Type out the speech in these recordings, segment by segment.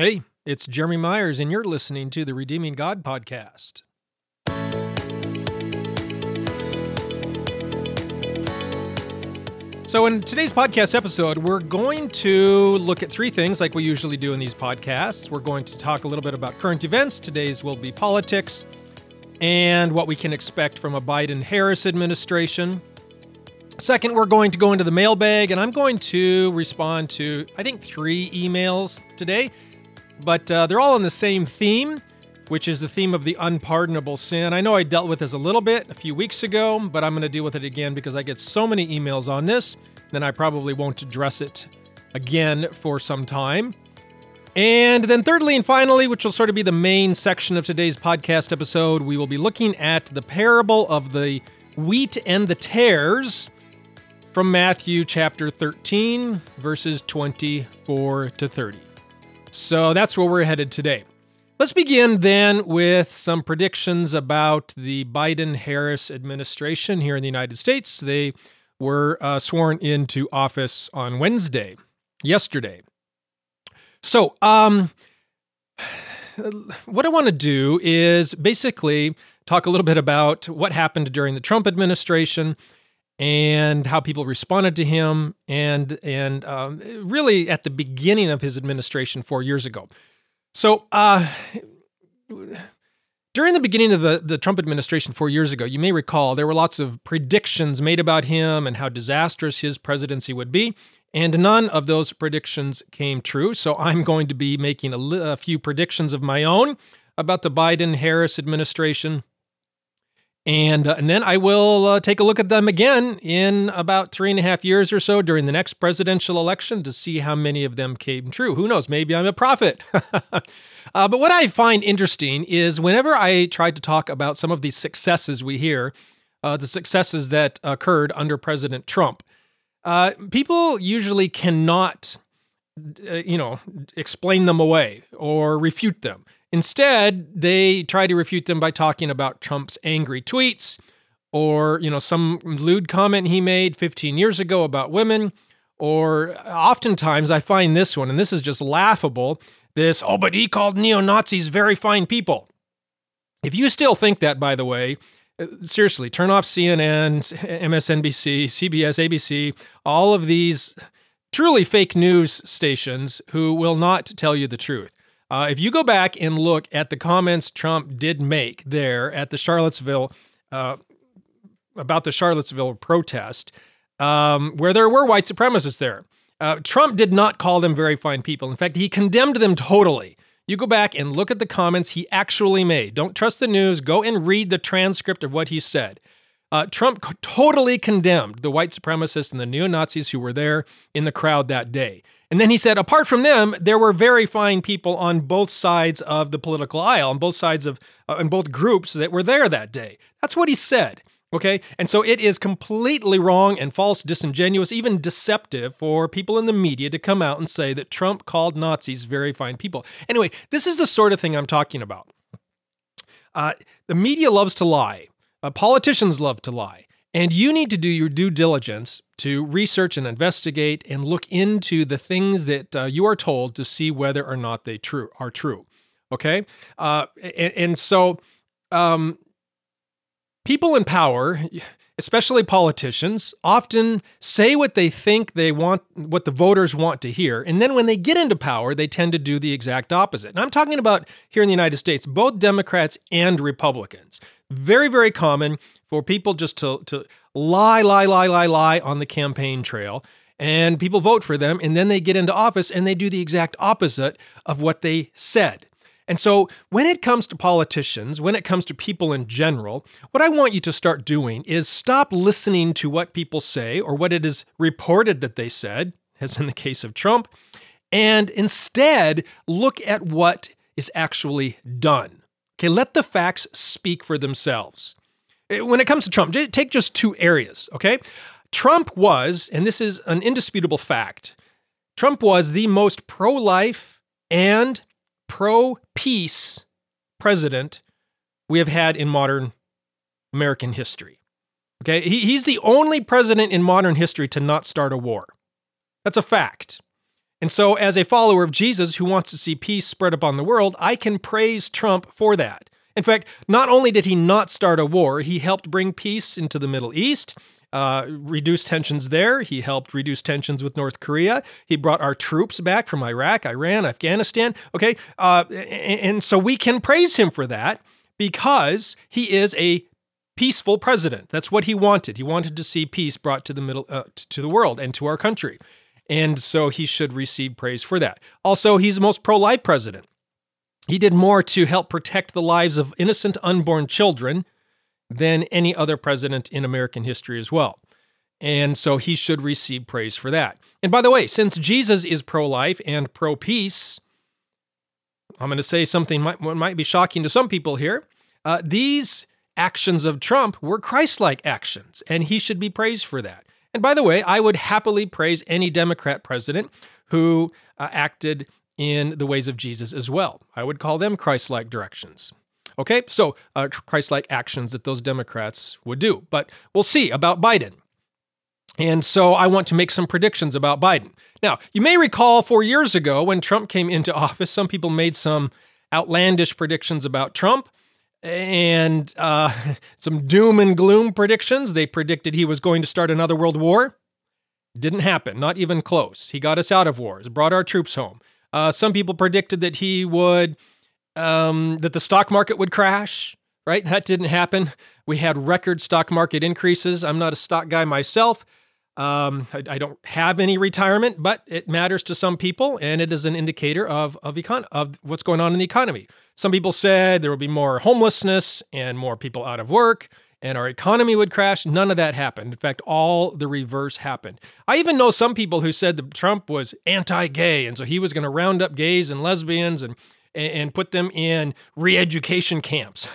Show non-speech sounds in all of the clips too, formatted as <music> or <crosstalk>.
Hey, it's Jeremy Myers, and you're listening to the Redeeming God podcast. So, in today's podcast episode, we're going to look at three things like we usually do in these podcasts. We're going to talk a little bit about current events. Today's will be politics and what we can expect from a Biden Harris administration. Second, we're going to go into the mailbag, and I'm going to respond to, I think, three emails today but uh, they're all on the same theme, which is the theme of the unpardonable sin. I know I dealt with this a little bit a few weeks ago, but I'm going to deal with it again because I get so many emails on this, then I probably won't address it again for some time. And then, thirdly and finally, which will sort of be the main section of today's podcast episode, we will be looking at the parable of the wheat and the tares from Matthew chapter 13, verses 24 to 30. So that's where we're headed today. Let's begin then with some predictions about the Biden Harris administration here in the United States. They were uh, sworn into office on Wednesday, yesterday. So, um, <sighs> what I want to do is basically talk a little bit about what happened during the Trump administration and how people responded to him, and and um, really at the beginning of his administration four years ago. So, uh, during the beginning of the, the Trump administration four years ago, you may recall there were lots of predictions made about him and how disastrous his presidency would be. And none of those predictions came true. So I'm going to be making a, li- a few predictions of my own about the Biden Harris administration and, uh, and then I will uh, take a look at them again in about three and a half years or so during the next presidential election to see how many of them came true. Who knows? Maybe I'm a prophet. <laughs> uh, but what I find interesting is whenever I try to talk about some of these successes we hear, uh, the successes that occurred under President Trump, uh, people usually cannot, uh, you know, explain them away or refute them. Instead, they try to refute them by talking about Trump's angry tweets or, you know, some lewd comment he made 15 years ago about women. Or oftentimes I find this one, and this is just laughable this, oh, but he called neo Nazis very fine people. If you still think that, by the way, uh, seriously, turn off CNN, MSNBC, CBS, ABC, all of these truly fake news stations who will not tell you the truth. Uh, if you go back and look at the comments Trump did make there at the Charlottesville, uh, about the Charlottesville protest, um, where there were white supremacists there, uh, Trump did not call them very fine people. In fact, he condemned them totally. You go back and look at the comments he actually made. Don't trust the news. Go and read the transcript of what he said. Uh, Trump totally condemned the white supremacists and the neo Nazis who were there in the crowd that day. And then he said, apart from them, there were very fine people on both sides of the political aisle, on both sides of, uh, in both groups that were there that day. That's what he said. Okay. And so it is completely wrong and false, disingenuous, even deceptive for people in the media to come out and say that Trump called Nazis very fine people. Anyway, this is the sort of thing I'm talking about. Uh, the media loves to lie, uh, politicians love to lie. And you need to do your due diligence to research and investigate and look into the things that uh, you are told to see whether or not they true are true. Okay, uh, and, and, so um, people in power, especially politicians, often say what they think they want, what the voters want to hear, and then when they get into power, they tend to do the exact opposite. And I'm talking about here in the United States, both Democrats and Republicans. Very, very common for people just to, to lie, lie, lie, lie, lie on the campaign trail. And people vote for them, and then they get into office and they do the exact opposite of what they said. And so, when it comes to politicians, when it comes to people in general, what I want you to start doing is stop listening to what people say or what it is reported that they said, as in the case of Trump, and instead look at what is actually done. Okay, let the facts speak for themselves. Eh, when it comes to Trump, take just two areas, okay? Trump was, and this is an indisputable fact, Trump was the most pro life and pro peace president we have had in modern American history. Okay, he's the only president in modern history to not start a war. That's a fact. And so, as a follower of Jesus who wants to see peace spread upon the world, I can praise Trump for that. In fact, not only did he not start a war, he helped bring peace into the Middle East, uh, reduce tensions there. He helped reduce tensions with North Korea. He brought our troops back from Iraq, Iran, Afghanistan. Okay. Uh, and, so we can praise him for that because he is a peaceful president. That's what he wanted. He wanted to see peace brought to the middle uh, to the world and to our country. And so he should receive praise for that. Also, he's the most pro-life president. He did more to help protect the lives of innocent unborn children than any other president in American history as well. And so he should receive praise for that. And by the way, since Jesus is pro life and pro peace, I'm going to say something might, might be shocking to some people here. Uh, these actions of Trump were Christ like actions, and he should be praised for that. And by the way, I would happily praise any Democrat president who uh, acted in the ways of Jesus as well. I would call them Christ like directions. Okay, so uh, Christ like actions that those Democrats would do. But we'll see about Biden. And so I want to make some predictions about Biden. Now, you may recall four years ago when Trump came into office, some people made some outlandish predictions about Trump and uh, <laughs> some doom and gloom predictions. They predicted he was going to start another world war. Didn't happen, not even close. He got us out of wars, brought our troops home. Uh, some people predicted that he would, um, that the stock market would crash, right? That didn't happen. We had record stock market increases. I'm not a stock guy myself. Um, I, I, don't have any retirement, but it matters to some people, and it is an indicator of of, econ- of what's going on in the economy. Some people said there would be more homelessness and more people out of work, and our economy would crash. None of that happened. In fact, all the reverse happened. I even know some people who said that Trump was anti-gay, and so he was going to round up gays and lesbians and and put them in re-education camps.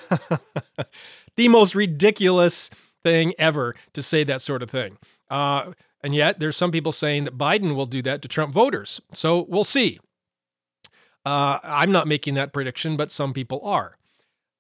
<laughs> the most ridiculous thing ever to say that sort of thing. Uh, and yet, there's some people saying that Biden will do that to Trump voters. So we'll see. Uh, I'm not making that prediction, but some people are.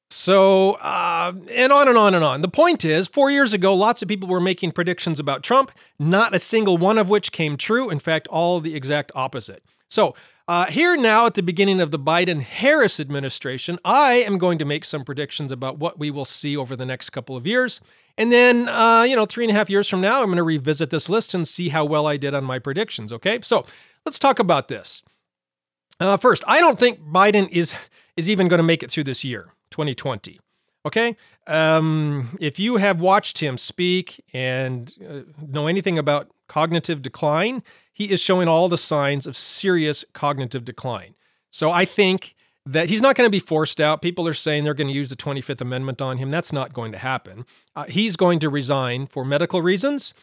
So, uh, and on and on and on. The point is, four years ago, lots of people were making predictions about Trump, not a single one of which came true. In fact, all the exact opposite. So, uh, here now at the beginning of the Biden Harris administration, I am going to make some predictions about what we will see over the next couple of years. And then, uh, you know, three and a half years from now, I'm going to revisit this list and see how well I did on my predictions. Okay, so let's talk about this. Uh, first, I don't think Biden is is even going to make it through this year, 2020. Okay, um, if you have watched him speak and uh, know anything about cognitive decline, he is showing all the signs of serious cognitive decline. So I think that he's not going to be forced out. People are saying they're going to use the 25th Amendment on him. That's not going to happen. Uh, he's going to resign for medical reasons,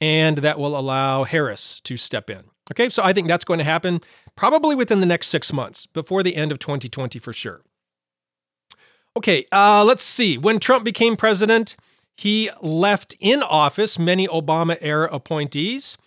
and that will allow Harris to step in. Okay, so I think that's going to happen probably within the next six months, before the end of 2020 for sure. Okay, uh, let's see. When Trump became president, he left in office many Obama era appointees,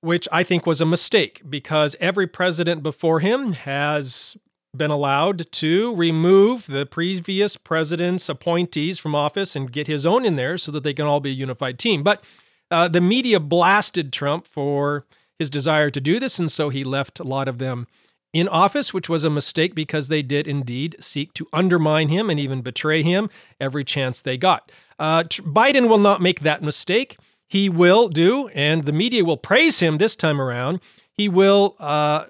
which I think was a mistake because every president before him has been allowed to remove the previous president's appointees from office and get his own in there so that they can all be a unified team. But uh, the media blasted Trump for his desire to do this, and so he left a lot of them in office, which was a mistake because they did indeed seek to undermine him and even betray him every chance they got. Uh, Biden will not make that mistake. He will do, and the media will praise him this time around. He will uh,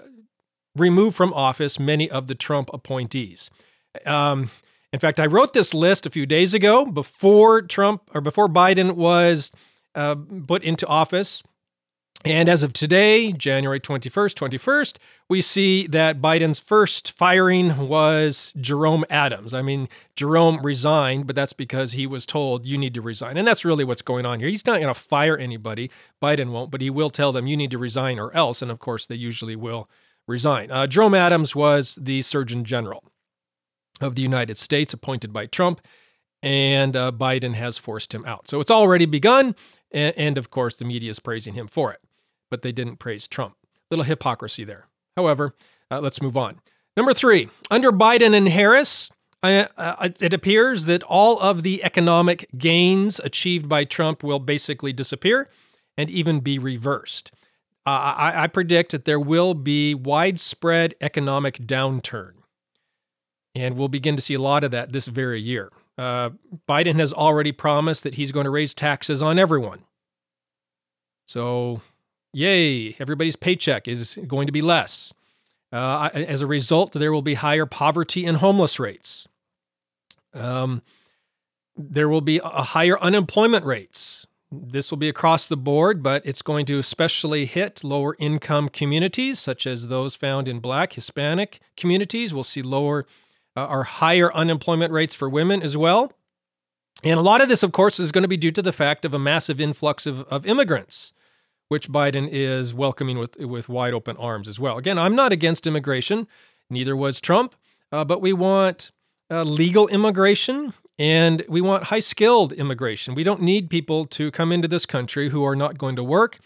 remove from office many of the Trump appointees. Um, in fact, I wrote this list a few days ago before Trump or before Biden was uh, put into office. And as of today, January 21st, 21st, we see that Biden's first firing was Jerome Adams. I mean, Jerome resigned, but that's because he was told, you need to resign. And that's really what's going on here. He's not going to fire anybody. Biden won't, but he will tell them, you need to resign or else. And of course, they usually will resign. Uh, Jerome Adams was the Surgeon General of the United States, appointed by Trump, and uh, Biden has forced him out. So it's already begun, and, and of course, the media is praising him for it, but they didn't praise Trump. Little hypocrisy there. However, uh, let's move on. Number three, under Biden and Harris, uh, uh, it appears that all of the economic gains achieved by Trump will basically disappear and even be reversed. uh, I, I predict that there will be widespread economic downturn. And we'll begin to see a lot of that this very year. Uh, Biden has already promised that he's going to raise taxes on everyone. So, yay, everybody's paycheck is going to be less. Uh, as a result, there will be higher poverty and homeless rates. Um, there will be a higher unemployment rates. This will be across the board, but it's going to especially hit lower income communities, such as those found in Black, Hispanic communities. We'll see lower uh, or higher unemployment rates for women as well. And a lot of this, of course, is going to be due to the fact of a massive influx of, of immigrants, which Biden is welcoming with, with wide open arms as well. Again, I'm not against immigration, neither was Trump, uh, but we want uh, legal immigration and we want high skilled immigration. We don't need people to come into this country who are not going to work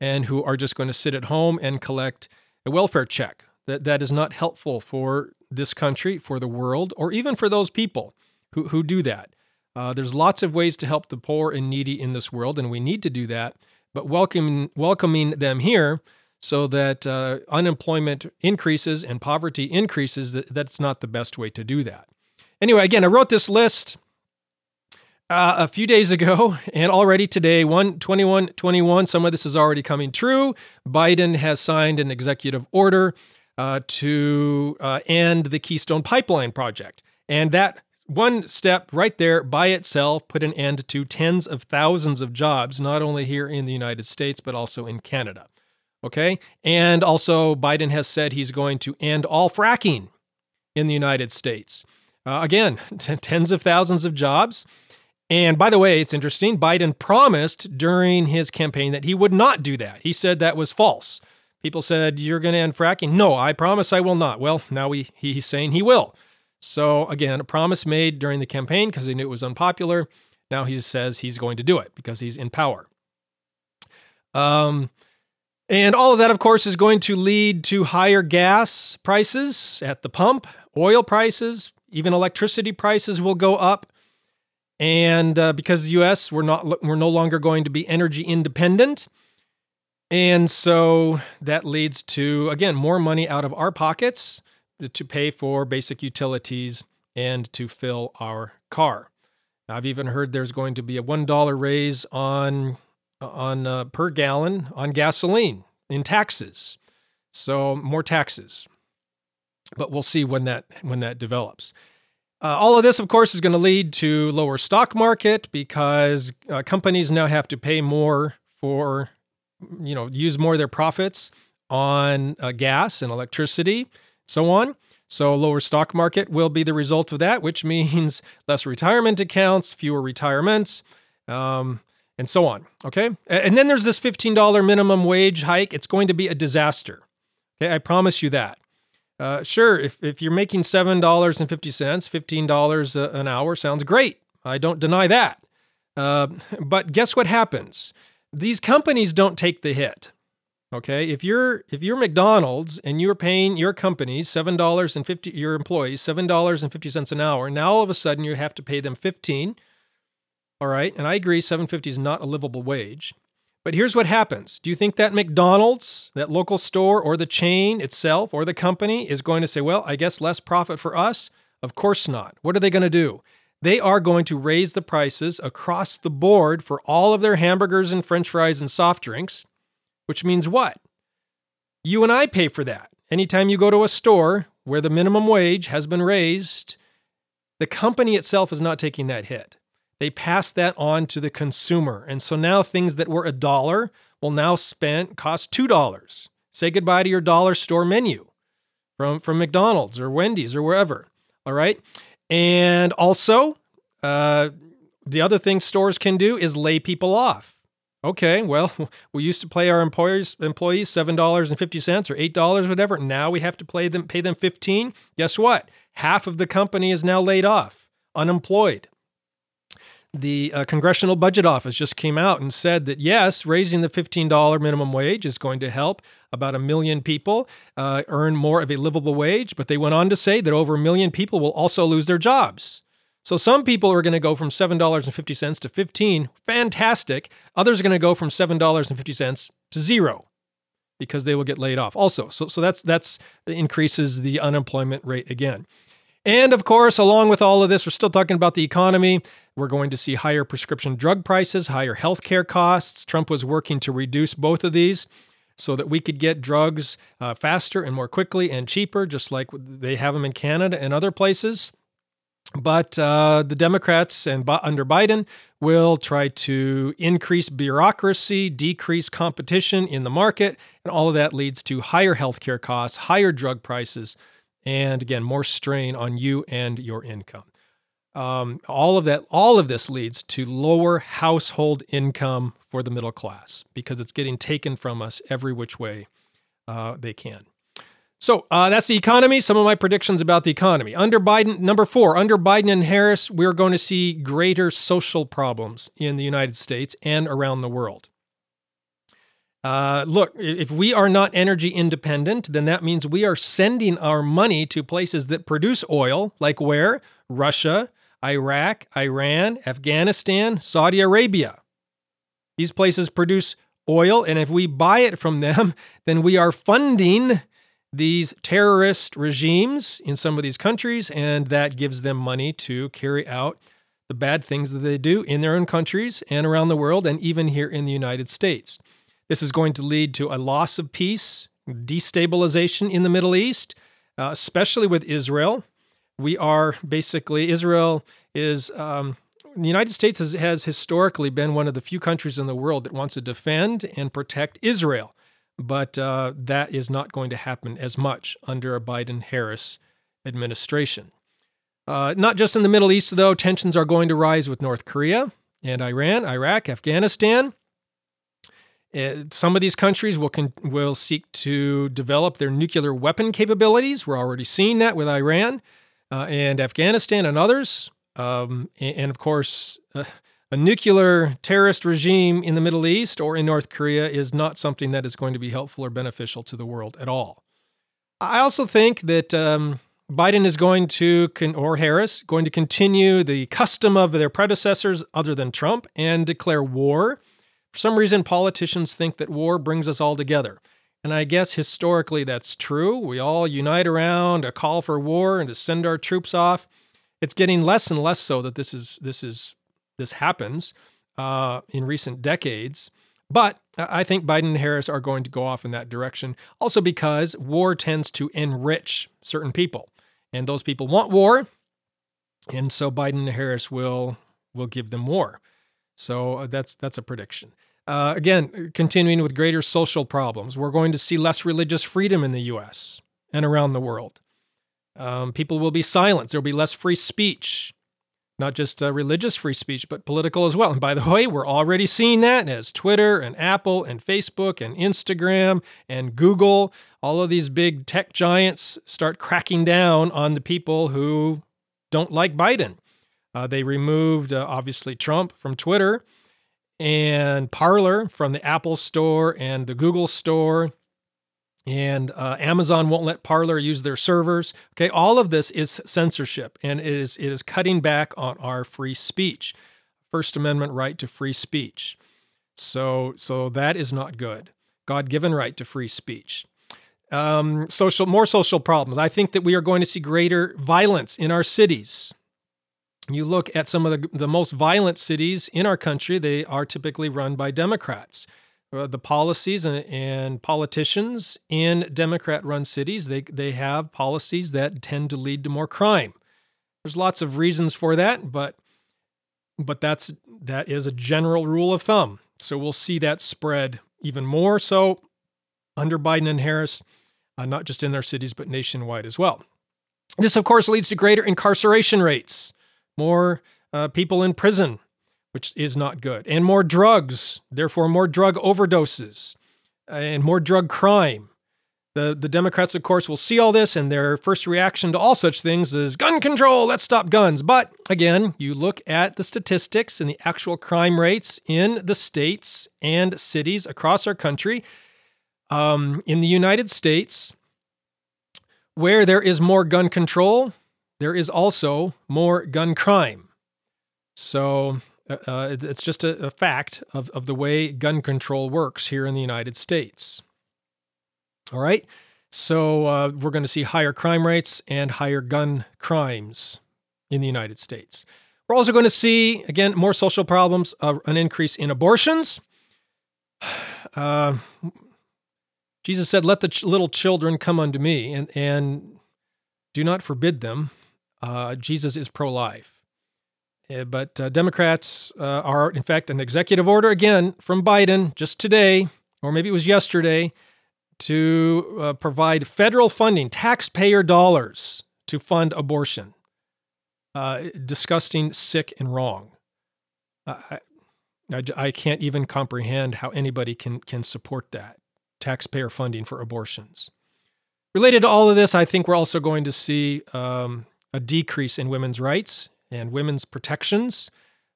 and who are just going to sit at home and collect a welfare check. That, that is not helpful for this country, for the world, or even for those people who, who do that. Uh, there's lots of ways to help the poor and needy in this world, and we need to do that. But welcoming, welcoming them here so that uh, unemployment increases and poverty increases, that, that's not the best way to do that. Anyway, again, I wrote this list uh, a few days ago, <laughs> and already today, 1 21 21, some of this is already coming true. Biden has signed an executive order uh, to uh, end the Keystone Pipeline project. And that one step right there by itself put an end to tens of thousands of jobs, not only here in the United States, but also in Canada. Okay. And also, Biden has said he's going to end all fracking in the United States. Uh, again, <laughs> t- tens of thousands of jobs. And by the way, it's interesting. Biden promised during his campaign that he would not do that. He said that was false. People said, You're going to end fracking. No, I promise I will not. Well, now he, he's saying he will. So, again, a promise made during the campaign because he knew it was unpopular. Now he says he's going to do it because he's in power. Um, and all of that, of course, is going to lead to higher gas prices at the pump, oil prices, even electricity prices will go up. And uh, because the U.S. we're not we're no longer going to be energy independent, and so that leads to again more money out of our pockets to pay for basic utilities and to fill our car. I've even heard there's going to be a one dollar raise on on uh, per gallon on gasoline in taxes. So more taxes but we'll see when that when that develops. Uh, all of this, of course, is going to lead to lower stock market because uh, companies now have to pay more for, you know, use more of their profits on uh, gas and electricity, so on. So lower stock market will be the result of that, which <laughs> means less retirement accounts, fewer retirements, um, and so on. Okay, and then there's this $15 minimum wage hike. It's going to be a disaster. Okay, I promise you that. Uh, sure, if, if you're making $7.50, $15 an hour sounds great. I don't deny that. Uh, but guess what happens? These companies don't take the hit. Okay, if you're if you're McDonald's and you're paying your companies seven dollars and fifty your employees seven dollars and fifty cents an hour, now all of a sudden you have to pay them fifteen. All right, and I agree, seven fifty is not a livable wage. But here's what happens. Do you think that McDonald's, that local store, or the chain itself, or the company is going to say, well, I guess less profit for us? Of course not. What are they going to do? They are going to raise the prices across the board for all of their hamburgers and french fries and soft drinks, which means what? You and I pay for that. Anytime you go to a store where the minimum wage has been raised, the company itself is not taking that hit. They pass that on to the consumer. And so now things that were a dollar will now spend cost $2. Say goodbye to your dollar store menu from, from McDonald's or Wendy's or wherever. All right. And also, uh, the other thing stores can do is lay people off. Okay, well, <laughs> we used to pay our employers employees seven dollars and fifty cents or eight dollars, whatever. Now we have to pay them pay them fifteen. Guess what? Half of the company is now laid off, unemployed the uh, Congressional Budget Office just came out and said that yes, raising the $15 minimum wage is going to help about a million people uh, earn more of a livable wage. But they went on to say that over a million people will also lose their jobs. So some people are going to go from $7.50 to 15, fantastic. Others are going to go from $7.50 to zero. because they will get laid off also. So, so that's that's increases the unemployment rate again. And of course, along with all of this, we're still talking about the economy. We're going to see higher prescription drug prices, higher healthcare costs. Trump was working to reduce both of these so that we could get drugs uh, faster and more quickly and cheaper, just like they have them in Canada and other places. But uh, the Democrats and under Biden will try to increase bureaucracy, decrease competition in the market, and all of that leads to higher healthcare costs, higher drug prices, and again, more strain on you and your income. Um, all of that, all of this leads to lower household income for the middle class because it's getting taken from us every which way uh, they can. So uh, that's the economy. Some of my predictions about the economy. Under Biden, number four, under Biden and Harris, we're going to see greater social problems in the United States and around the world. Uh, look, if we are not energy independent, then that means we are sending our money to places that produce oil, like where? Russia, Iraq, Iran, Afghanistan, Saudi Arabia. These places produce oil, and if we buy it from them, <laughs> then we are funding these terrorist regimes in some of these countries, and that gives them money to carry out the bad things that they do in their own countries and around the world, and even here in the United States. This is going to lead to a loss of peace, destabilization in the Middle East, uh, especially with Israel we are basically Israel is um, the United States has, has historically been one of the few countries in the world that wants to defend and protect Israel, but uh, that is not going to happen as much under a Biden Harris administration. Uh, not just in the Middle East, though, tensions are going to rise with North Korea and Iran, Iraq, Afghanistan. Uh, some of these countries will con- will seek to develop their nuclear weapon capabilities. We're already seeing that with Iran uh, and Afghanistan and others. Um, and, and, of course, uh, a nuclear terrorist regime in the Middle East or in North Korea is not something that is going to be helpful or beneficial to the world at all. I also think that um, Biden is going to, con- or Harris, going to continue the custom of their predecessors, other than Trump, and declare war. For some reason, politicians think that war brings us all together. And I guess historically that's true. We all unite around a call for war and to send our troops off. It's getting less and less so that this is this is this happens uh, in recent decades. But I think Biden and Harris are going to go off in that direction. Also because war tends to enrich certain people, and those people want war, and so Biden and Harris will will give them war. So uh, that's that's a prediction. Uh, again, continuing with greater social problems, we're going to see less religious freedom in the US and around the world. Um, people will be silenced. There will be less free speech, not just uh, religious free speech, but political as well. And by the way, we're already seeing that as Twitter and Apple and Facebook and Instagram and Google, all of these big tech giants start cracking down on the people who don't like Biden. Uh, they removed, uh, obviously, Trump from Twitter and Parler from the Apple Store and the Google Store. And uh, Amazon won't let Parler use their servers. Okay, all of this is censorship, and it is it is cutting back on our free speech, First Amendment right to free speech. So so that is not good. God given right to free speech. Um, social more social problems. I think that we are going to see greater violence in our cities you look at some of the, the most violent cities in our country, they are typically run by Democrats. Uh, the policies and, and, politicians in Democrat run cities, they, they have policies that tend to lead to more crime. There's lots of reasons for that, but but that's that is a general rule of thumb. So we'll see that spread even more so under Biden and Harris, uh, not just in their cities, but nationwide as well. This, of course, leads to greater incarceration rates more uh, people in prison, which is not good, and more drugs, therefore, more drug overdoses and more drug crime. The, the Democrats, of course, will see all this, and their first reaction to all such things is gun control, let's stop guns. But again, you look at the statistics and the actual crime rates in the states and cities across our country. Um, in the United States, where there is more gun control, there is also more gun crime. So uh, uh it's just a, a fact of, of the way gun control works here in the United States. All right. So uh, we're going to see higher crime rates and higher gun crimes in the United States. We're also going to see, again, more social problems, uh, an increase in abortions. <sighs> Uh, Jesus said, Let the ch- little children come unto me, and, and do not forbid them. Uh, Jesus is pro life. Uh, but uh, Democrats uh, are, in fact, an executive order again from Biden just today, or maybe it was yesterday, to uh, provide federal funding, taxpayer dollars to fund abortion. Uh, disgusting, sick, and wrong. I, I, I can't even comprehend how anybody can, can support that taxpayer funding for abortions. Related to all of this, I think we're also going to see um, a decrease in women's rights and women's protections.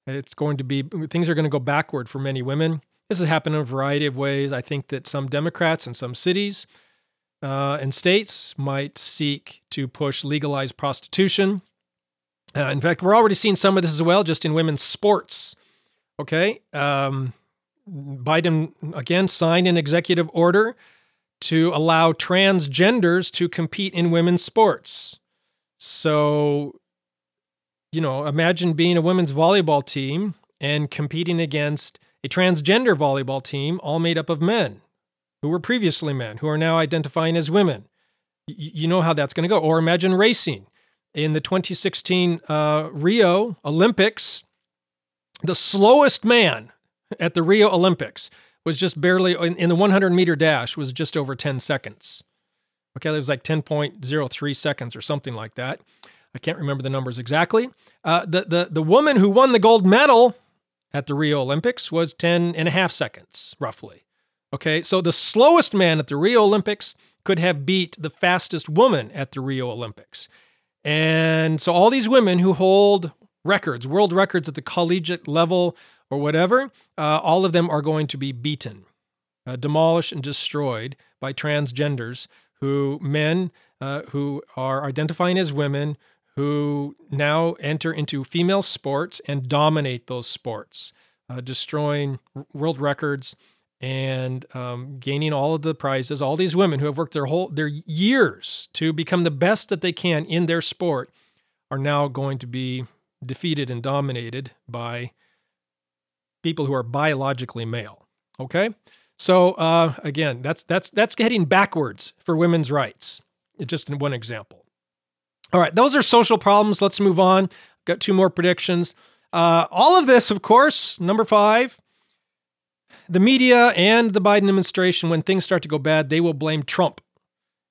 It's going to be, things are going to go backward for many women. This has happened in a variety of ways. I think that some Democrats in some cities uh, and states might seek to push legalized prostitution. Uh, in fact, we're already seeing some of this as well, just in women's sports. Okay. Um, Biden again signed an executive order to allow transgenders to compete in women's sports. So, you know, imagine being a women's volleyball team and competing against a transgender volleyball team all made up of men who were previously men, who are now identifying as women. You know how that's going to go. Or imagine racing. In the 2016 uh, Rio Olympics, the slowest man at the Rio Olympics was just barely in, in the 100 meter dash was just over 10 seconds. Okay, it was like 10.03 seconds or something like that. I can't remember the numbers exactly. Uh, the, the, the woman who won the gold medal at the Rio Olympics was 10 and a half seconds, roughly. Okay, so the slowest man at the Rio Olympics could have beat the fastest woman at the Rio Olympics. And so all these women who hold records, world records at the collegiate level or whatever, uh, all of them are going to be beaten, uh, demolished, and destroyed by transgenders who, men uh, who are identifying as women, who now enter into female sports and dominate those sports, uh, destroying world records and um, gaining all of the prizes. All these women who have worked their whole their years to become the best that they can in their sport are now going to be defeated and dominated by people who are biologically male. Okay, so uh, again, that's that's that's heading backwards for women's rights. Just in one example. All right, those are social problems. Let's move on. Got two more predictions. Uh, all of this, of course, number five. The media and the Biden administration, when things start to go bad, they will blame Trump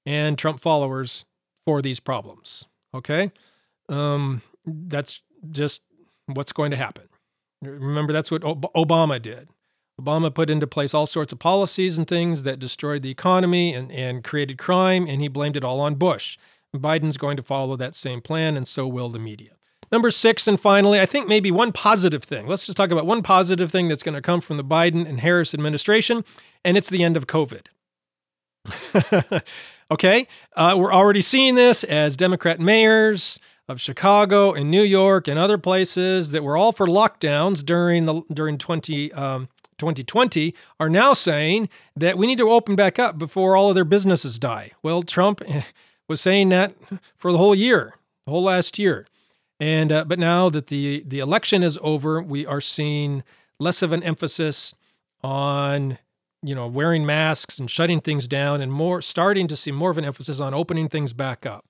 and Trump followers for these problems. Okay, um, that's just what's going to happen. Remember, that's what Obama did. Obama put into place all sorts of policies and things that destroyed the economy and, and created crime, and he blamed it all on Bush. Biden's going to follow that same plan, and so will the media. Number six, and finally, I think maybe one positive thing. Let's just talk about one positive thing that's going to come from the Biden and Harris administration, and it's the end of COVID. <laughs> okay? Uh, we're already seeing this as Democrat mayors, of Chicago and New York and other places that were all for lockdowns during the during 20 um, 2020 are now saying that we need to open back up before all of their businesses die. Well, Trump <laughs> was saying that for the whole year, the whole last year. And uh, but now that the the election is over, we are seeing less of an emphasis on you know wearing masks and shutting things down and more starting to see more of an emphasis on opening things back up.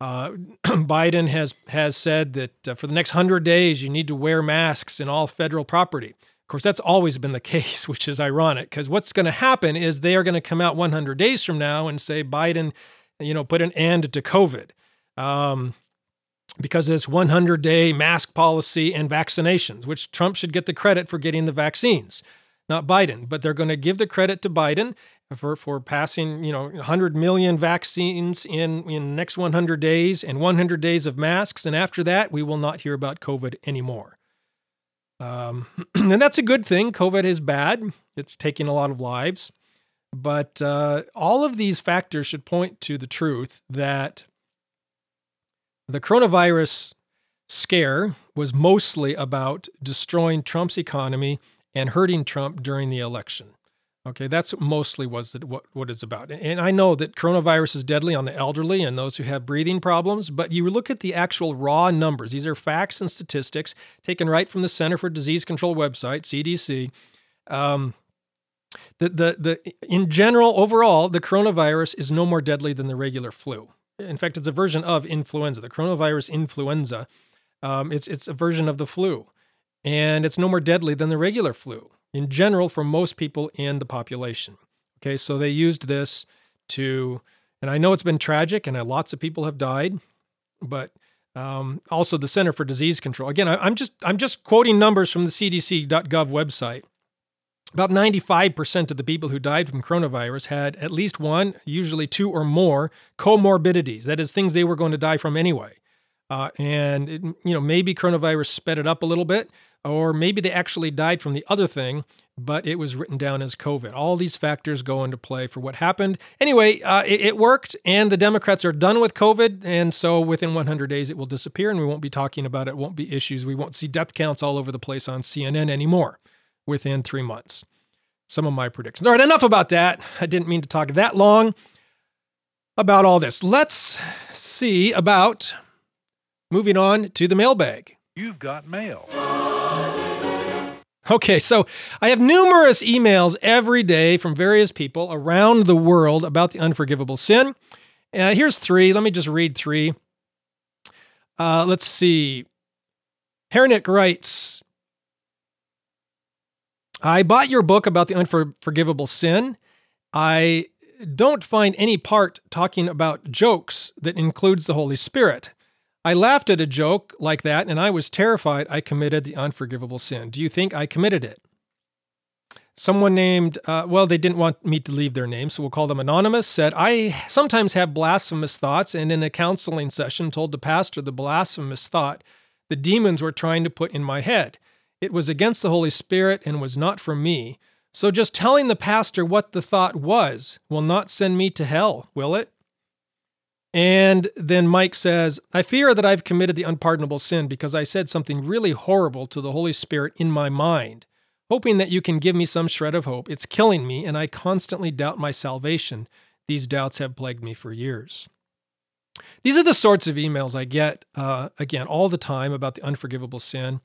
Uh, <clears throat> Biden has has said that uh, for the next hundred days you need to wear masks in all federal property. Of course, that's always been the <laughs> case, which is ironic because what's going to happen is they are going to come out 100 days from now and say Biden, you know, put an end to COVID. Um, because of this 100 day mask policy and vaccinations, which Trump should get the credit for getting the vaccines, not Biden. But they're going to give the credit to Biden for, for passing, you know, 100 million vaccines in in next 100 days and 100 days of masks, and after that, we will not hear about COVID anymore. Um, <clears throat> and that's a good thing. COVID is bad; it's taking a lot of lives, but uh, all of these factors should point to the truth that the coronavirus scare was mostly about destroying Trump's economy and hurting Trump during the election. Okay, that's mostly was what what it's about. And I know that coronavirus is deadly on the elderly and those who have breathing problems, but you look at the actual raw numbers. These are facts and statistics taken right from the Center for Disease Control website, CDC. Um, the, the, the, in general, overall, the coronavirus is no more deadly than the regular flu. In fact, it's a version of influenza, the coronavirus influenza. Um, it's, it's a version of the flu, and it's no more deadly than the regular flu in general for most people in the population. Okay, so they used this to, and I know it's been tragic and lots of people have died, but um, also the Center for Disease Control. Again, I, I'm just I'm just quoting numbers from the CDC.gov website. About 95% of the people who died from coronavirus had at least one, usually two or more, comorbidities. That is, things they were going to die from anyway. Uh, and it, you know maybe coronavirus sped it up a little bit, or maybe they actually died from the other thing, but it was written down as COVID. All these factors go into play for what happened. Anyway, uh, it, it, worked, and the Democrats are done with COVID, and so within 100 days it will disappear, and we won't be talking about it. Won't be issues. We won't see death counts all over the place on CNN anymore within three months. Some of my predictions. All right, enough about that. I didn't mean to talk that long about all this. Let's see about moving on to the mailbag. You've got mail. Okay, so I have numerous emails every day from various people around the world about the unforgivable sin. Uh, here's three. Let me just read three. Uh, let's see. Hernick writes I bought your book about the unforgivable sin. I don't find any part talking about jokes that includes the Holy Spirit. I laughed at a joke like that and I was terrified I committed the unforgivable sin. Do you think I committed it? Someone named, uh, well, they didn't want me to leave their name, so we'll call them Anonymous, said, I sometimes have blasphemous thoughts, and in a counseling session told the pastor the blasphemous thought the demons were trying to put in my head. It was against the Holy Spirit and was not from me. So just telling the pastor what the thought was will not send me to hell, will it? And then Mike says, I fear that I've committed the unpardonable sin because I said something really horrible to the Holy Spirit in my mind, hoping that you can give me some shred of hope. It's killing me, and I constantly doubt my salvation. These doubts have plagued me for years. These are the sorts of emails I get, uh, again, all the time about the unforgivable sin.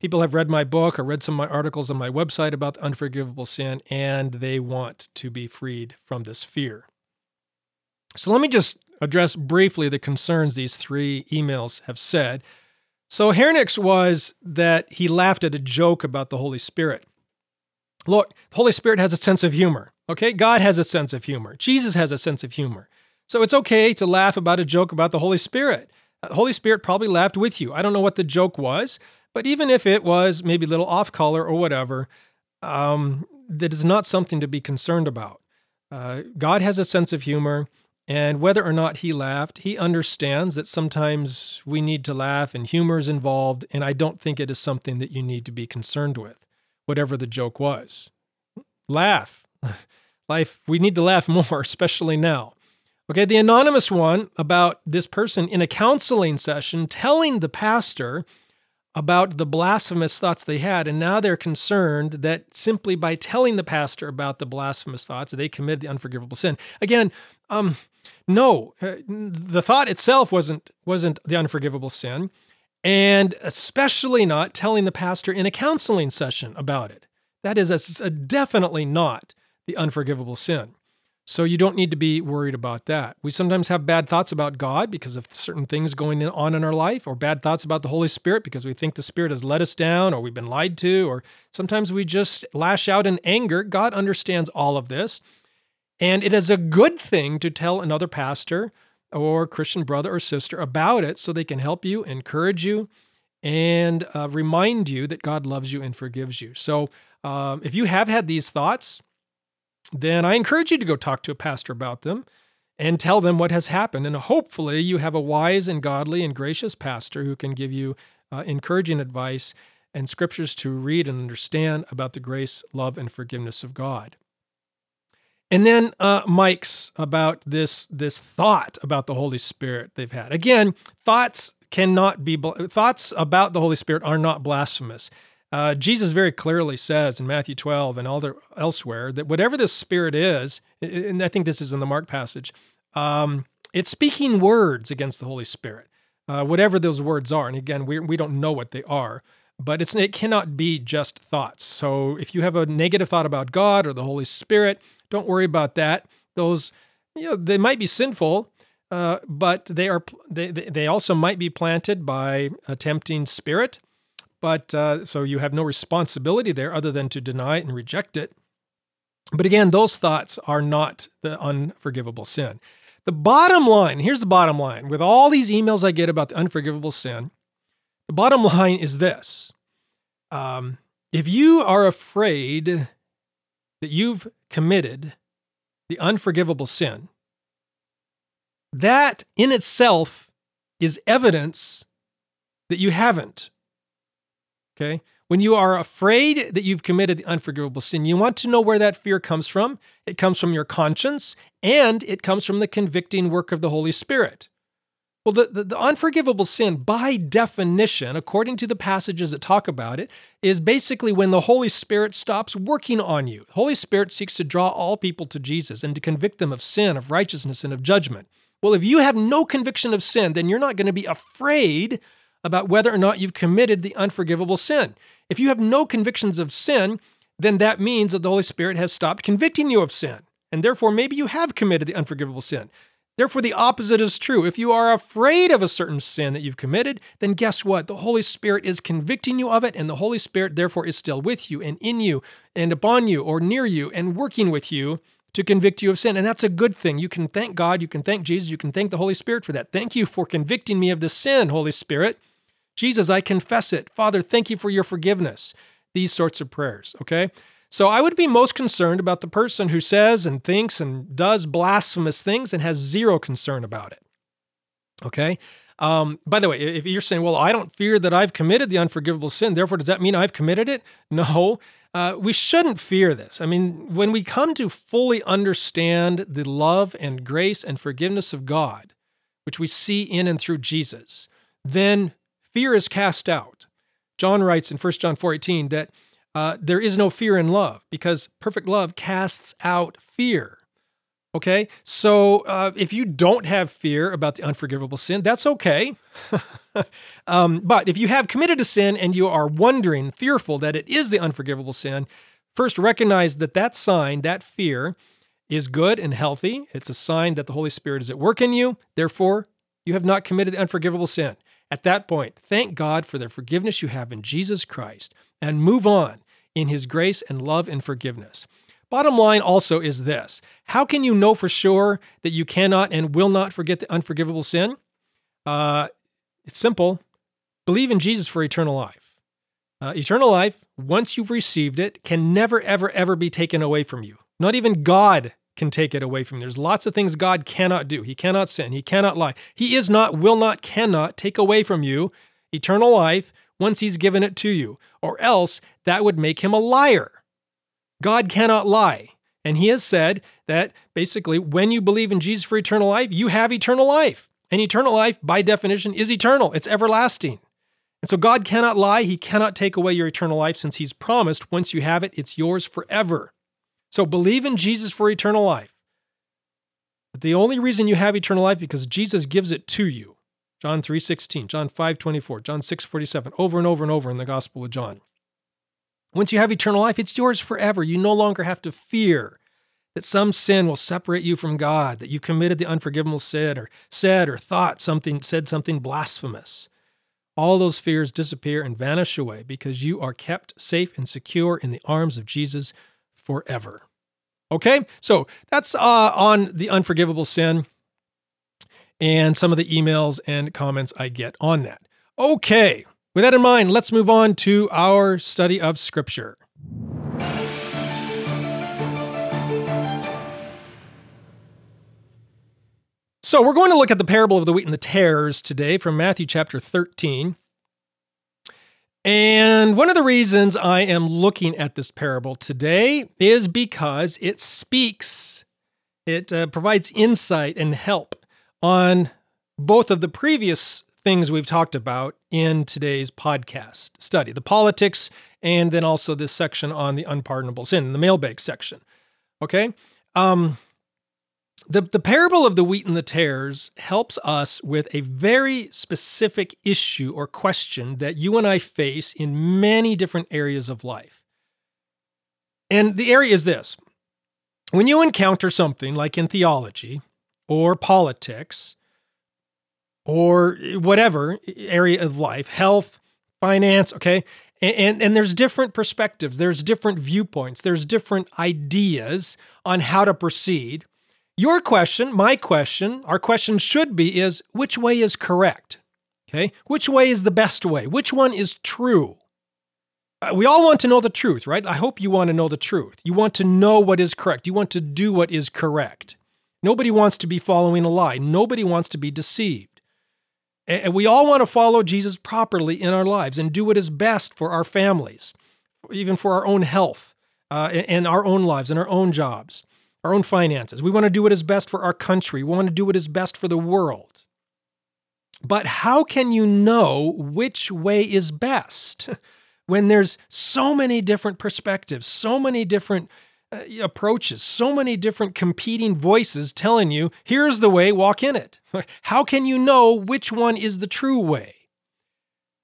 People have read my book or read some of my articles on my website about the unforgivable sin, and they want to be freed from this fear. So let me just address briefly the concerns these three emails have said. So Hernick's was that he laughed at a joke about the Holy Spirit. Look, the Holy Spirit has a sense of humor. Okay, God has a sense of humor. Jesus has a sense of humor. So it's okay to laugh about a joke about the Holy Spirit. The Holy Spirit probably laughed with you. I don't know what the joke was, but even if it was maybe a little off color or whatever, um, that is not something to be concerned about. Uh, God has a sense of humor. And whether or not he laughed, he understands that sometimes we need to laugh and humor is involved. And I don't think it is something that you need to be concerned with, whatever the joke was. Laugh. <laughs> Life, we need to laugh <laughs> more, especially now. Okay, the anonymous one about this person in a counseling session telling the pastor about the blasphemous thoughts they had. And now they're concerned that simply by telling the pastor about the blasphemous thoughts, they committed the unforgivable sin. Again, um, no, uh, the thought itself wasn't wasn't the unforgivable sin, and especially not telling the pastor in a counseling session about it. That is a, a definitely not the unforgivable sin. So you don't need to be worried about that. We sometimes have bad thoughts about God because of certain things going on in our life, or bad thoughts about the Holy Spirit because we think the Spirit has let us down, or we've been lied to, or sometimes we just lash out in anger. God understands all of this. And it is a good thing to tell another pastor or Christian brother or sister about it so they can help you, encourage you, and uh, remind you that God loves you and forgives you. So um, if you have had these thoughts, then I encourage you to go talk to a pastor about them and tell them what has happened. And hopefully, you have a wise and godly and gracious pastor who can give you uh, encouraging advice and scriptures to read and understand about the grace, love, and forgiveness of God. And then uh, Mike's about this this thought about the Holy Spirit they've had. Again, thoughts cannot be thoughts about the Holy Spirit are not blasphemous. Uh, Jesus very clearly says in Matthew 12 and all the, elsewhere that whatever the Spirit is, and I think this is in the Mark passage, um, it's speaking words against the Holy Spirit, uh, whatever those words are. And again, we, we don't know what they are, but it's, it cannot be just thoughts. So if you have a negative thought about God or the Holy Spirit, don't worry about that. Those, you know, they might be sinful, uh, but they are they they also might be planted by a tempting spirit. But uh, so you have no responsibility there other than to deny it and reject it. But again, those thoughts are not the unforgivable sin. The bottom line here's the bottom line with all these emails I get about the unforgivable sin, the bottom line is this. Um, if you are afraid that you've committed the unforgivable sin, that in itself is evidence that you haven't. Okay? When you are afraid that you've committed the unforgivable sin, you want to know where that fear comes from. It comes from your conscience and it comes from the convicting work of the Holy Spirit. Well, the, the, the, unforgivable sin, by definition, according to the passages that talk about it, is basically when the Holy Spirit stops working on you. The Holy Spirit seeks to draw all people to Jesus and to convict them of sin, of righteousness, and of judgment. Well, if you have no conviction of sin, then you're not going to be afraid about whether or not you've committed the unforgivable sin. If you have no convictions of sin, then that means that the Holy Spirit has stopped convicting you of sin. And therefore, maybe you have committed the unforgivable sin. Therefore, the opposite is true. If you are afraid of a certain sin that you've committed, then guess what? The Holy Spirit is convicting you of it, and the Holy Spirit, therefore, is still with you and in you and upon you or near you and working with you to convict you of sin. And that's a good thing. You can thank God, you can thank Jesus, you can thank the Holy Spirit for that. Thank you for convicting me of the sin, Holy Spirit. Jesus, I confess it. Father, thank you for your forgiveness. These sorts of prayers, okay? So I would be most concerned about the person who says and thinks and does blasphemous things and has zero concern about it. Okay? Um, by the way, if you're saying, well, I don't fear that I've committed the unforgivable sin, therefore, does that mean I've committed it? No, uh, we shouldn't fear this. I mean, when we come to fully understand the love and grace and forgiveness of God, which we see in and through Jesus, then fear is cast out. John writes in 1 John 4:18 that uh, there is no fear in love because perfect love casts out fear. Okay, so uh, if you don't have fear about the unforgivable sin, that's okay. <laughs> um, but if you have committed a sin and you are wondering, fearful that it is the unforgivable sin, first recognize that that sign, that fear, is good and healthy. It's a sign that the Holy Spirit is at work in you. Therefore, you have not committed the unforgivable sin. At that point, thank God for the forgiveness you have in Jesus Christ and move on in his grace and love and forgiveness. Bottom line also is this How can you know for sure that you cannot and will not forget the unforgivable sin? Uh, it's simple believe in Jesus for eternal life. Uh, eternal life, once you've received it, can never, ever, ever be taken away from you. Not even God can take it away from you. There's lots of things God cannot do. He cannot sin. He cannot lie. He is not, will not, cannot take away from you eternal life once He's given it to you, or else that would make Him a liar. God cannot lie. And he has said that basically, when you believe in Jesus for eternal life, you have eternal life. And eternal life, by definition, is eternal, it's everlasting. And so God cannot lie. He cannot take away your eternal life since He's promised once you have it, it's yours forever. So believe in Jesus for eternal life. But the only reason you have eternal life because Jesus gives it to you. John 3:16, John 5:24, John 6:47, over and over and over in the Gospel of John. Once you have eternal life, it's yours forever. You no longer have to fear that some sin will separate you from God, that you committed the unforgivable sin or said or thought something, said something blasphemous. All those fears disappear and vanish away because you are kept safe and secure in the arms of Jesus forever. Okay, so that's uh, on the unforgivable sin and some of the emails and comments I get on that. Okay, with that in mind, let's move on to our study of Scripture. So, we're going to look at the parable of the wheat and the tares today from Matthew chapter 13. And one of the reasons I am looking at this parable today is because it speaks, it uh, provides insight and help on both of the previous things we've talked about in today's podcast study the politics and then also this section on the unpardonable sin, the mailbag section. Okay. Um, the, the parable of the wheat and the tares helps us with a very specific issue or question that you and I face in many different areas of life. And the area is this when you encounter something like in theology or politics or whatever area of life, health, finance, okay, and, and, and, there's different perspectives, there's different viewpoints, there's different ideas on how to proceed. Your question, my question, our question should be is which way is correct? Okay? Which way is the best way? Which one is true? Uh, we all want to know the truth, right? I hope you want to know the truth. You want to know what is correct. You want to do what is correct. Nobody wants to be following a lie. Nobody wants to be deceived. And we all want to follow Jesus properly in our lives and do what is best for our families, even for our own health uh, and our own lives and our own jobs our own finances. We want to do what is best for our country. We want to do what is best for the world. But how can you know which way is best <laughs> when there's so many different perspectives, so many different uh, approaches, so many different competing voices telling you, here's the way, walk in it? <laughs> How can you know which one is the true way?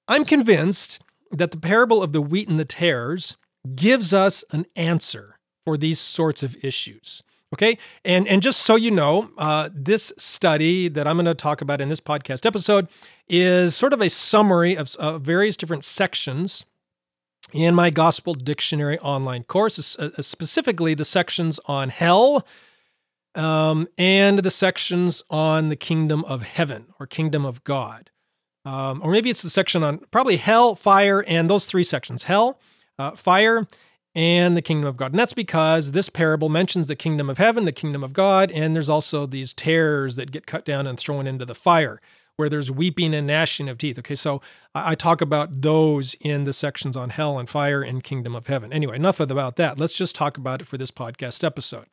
I'm convinced that the parable of the wheat and the tares gives us an answer for these sorts of issues. Okay, and and just so you know, uh, this study that I'm going to talk about in this podcast episode is sort of a summary of uh, various different sections in my Gospel Dictionary online course, uh, specifically the sections on hell um, and the sections on the kingdom of heaven or kingdom of God. Um, or maybe it's the section on probably hell, fire, and those three sections hell, uh, fire, and the kingdom of God. And that's because this parable mentions the kingdom of heaven, the kingdom of God, and there's also these tares that get cut down and thrown into the fire where there's weeping and gnashing of teeth. Okay, so I talk about those in the sections on hell and fire and kingdom of heaven. Anyway, enough about that. Let's just talk about it for this podcast episode.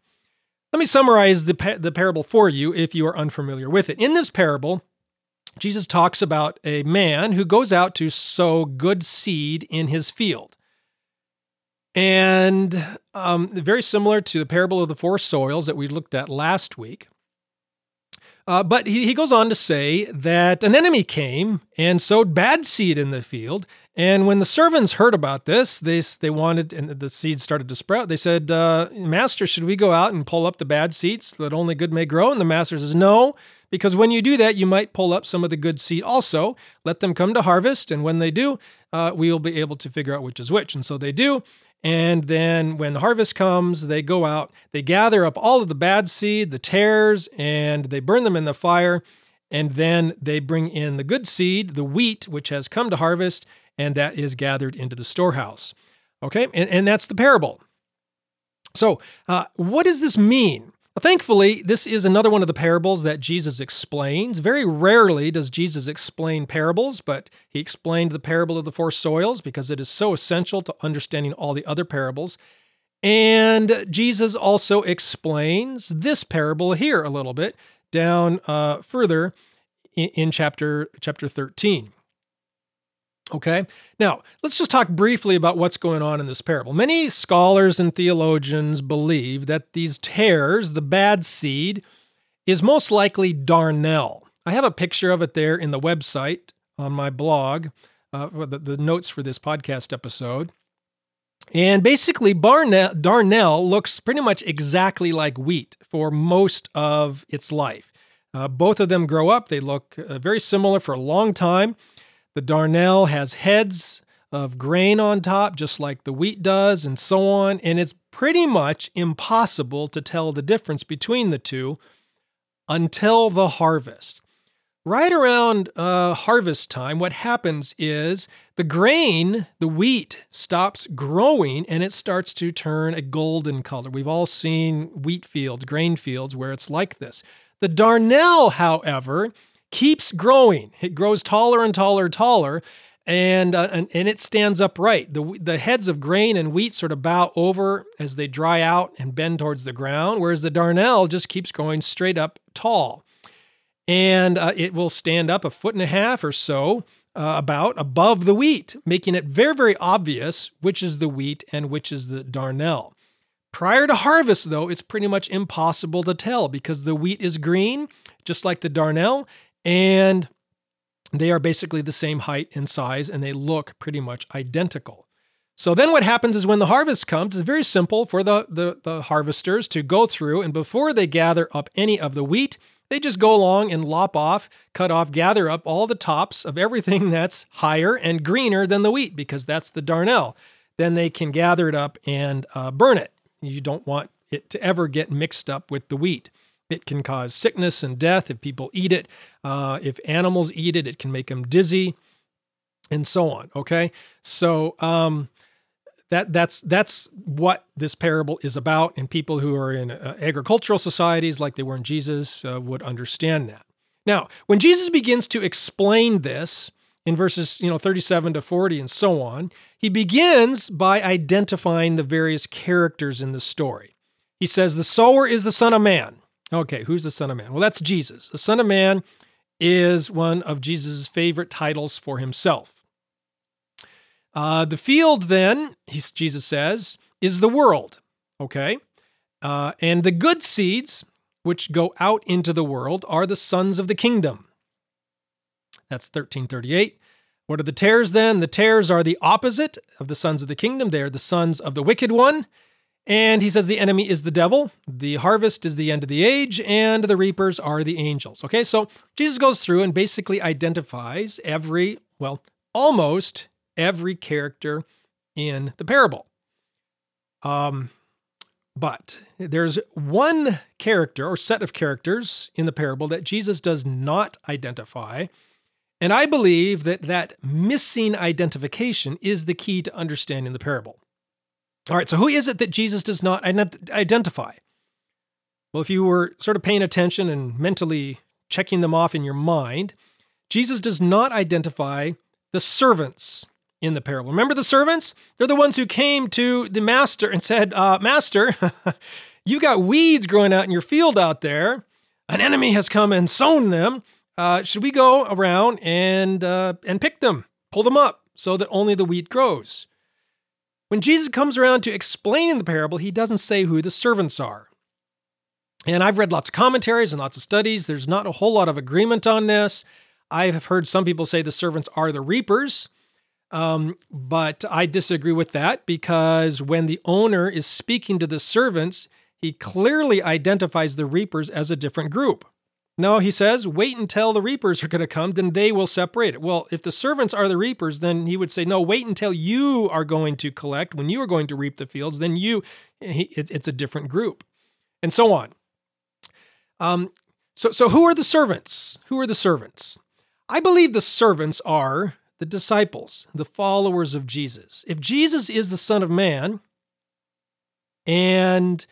Let me summarize the, the parable for you if you are unfamiliar with it. In this parable, Jesus talks about a man who goes out to sow good seed in his field. And um, very similar to the parable of the four soils that we looked at last week. Uh, but he, he goes on to say that an enemy came and sowed bad seed in the field. And when the servants heard about this, they, they wanted, and the seed started to sprout. They said, uh, Master, should we go out and pull up the bad seeds so that only good may grow? And the master says, No, because when you do that, you might pull up some of the good seed also. Let them come to harvest. And when they do, uh, we will be able to figure out which is which. And so they do. And then when harvest comes, they go out, they gather up all of the bad seed, the tares, and they burn them in the fire. And then they bring in the good seed, the wheat, which has come to harvest, and that is gathered into the storehouse. Okay, and, and that's the parable. So, uh, what does this mean? Thankfully, this is another one of the parables that Jesus explains. Very rarely does Jesus explain parables, but he explained the parable of the four soils because it is so essential to understanding all the other parables. And Jesus also explains this parable here a little bit down uh, further in, in chapter chapter 13. Okay, now let's just talk briefly about what's going on in this parable. Many scholars and theologians believe that these tares, the bad seed, is most likely darnel. I have a picture of it there in the website on my blog, uh, the, the notes for this podcast episode. And basically, Barnell, darnel looks pretty much exactly like wheat for most of its life. Uh, both of them grow up, they look uh, very similar for a long time. The darnel has heads of grain on top, just like the wheat does, and so on. And it's pretty much impossible to tell the difference between the two until the harvest. Right around uh, harvest time, what happens is the grain, the wheat, stops growing and it starts to turn a golden color. We've all seen wheat fields, grain fields, where it's like this. The darnel, however, keeps growing. It grows taller and taller and taller, and, uh, and, and it stands upright. The, the heads of grain and wheat sort of bow over as they dry out and bend towards the ground, whereas the darnel just keeps going straight up tall. And uh, it will stand up a foot and a half or so uh, about above the wheat, making it very, very obvious which is the wheat and which is the darnel. Prior to harvest, though, it's pretty much impossible to tell because the wheat is green, just like the darnel, and they are basically the same height and size, and they look pretty much identical. So then what happens is when the harvest comes, it's very simple for the, the, the, harvesters to go through, and before they gather up any of the wheat, they just go along and lop off, cut off, gather up all the tops of everything that's higher and greener than the wheat, because that's the darnel. Then they can gather it up and uh, burn it. You don't want it to ever get mixed up with the wheat. It can cause sickness and death if people eat it. Uh, if animals eat it, it can make them dizzy, and so on. Okay, so um, that that's that's what this parable is about, and people who are in uh, agricultural societies, like they were in Jesus, uh, would understand that. Now, when Jesus begins to explain this in verses you know 37 to 40 and so on, he begins by identifying the various characters in the story. He says, The sower is the Son of Man. Okay, who's the Son of Man? Well, that's Jesus. The Son of Man is one of Jesus' favorite titles for himself. Uh, the field, then, Jesus says, is the world. Okay? Uh, and the good seeds, which go out into the world, are the sons of the kingdom. That's 1338. What are the tares then? The tares are the opposite of the sons of the kingdom. They are the sons of the wicked one. And he says the enemy is the devil, the harvest is the end of the age, and the reapers are the angels. Okay, so Jesus goes through and basically identifies every, well, almost every character in the parable. Um, but there's one character or set of characters in the parable that Jesus does not identify, and I believe that that missing identification is the key to understanding the parable. All right, so who is it that Jesus does not identify? Well, if you were sort of paying attention and mentally checking them off in your mind, Jesus does not identify the servants in the parable. Remember the servants? They're the ones who came to the master and said, uh, Master, <laughs> you got weeds growing out in your field out there. An enemy has come and sown them. Uh, should we go around and uh, and pick them, pull them up, so that only the wheat grows? When Jesus comes around to explaining the parable, he doesn't say who the servants are. And I've read lots of commentaries and lots of studies. There's not a whole lot of agreement on this. I have heard some people say the servants are the reapers, um, but I disagree with that because when the owner is speaking to the servants, he clearly identifies the reapers as a different group. No, he says, wait until the reapers are going to come, then they will separate it. Well, if the servants are the reapers, then he would say, no, wait until you are going to collect, when you are going to reap the fields, then you, it's a different group, and so on. Um, so, so who are the servants? Who are the servants? I believe the servants are the disciples, the followers of Jesus. If Jesus is the Son of Man, and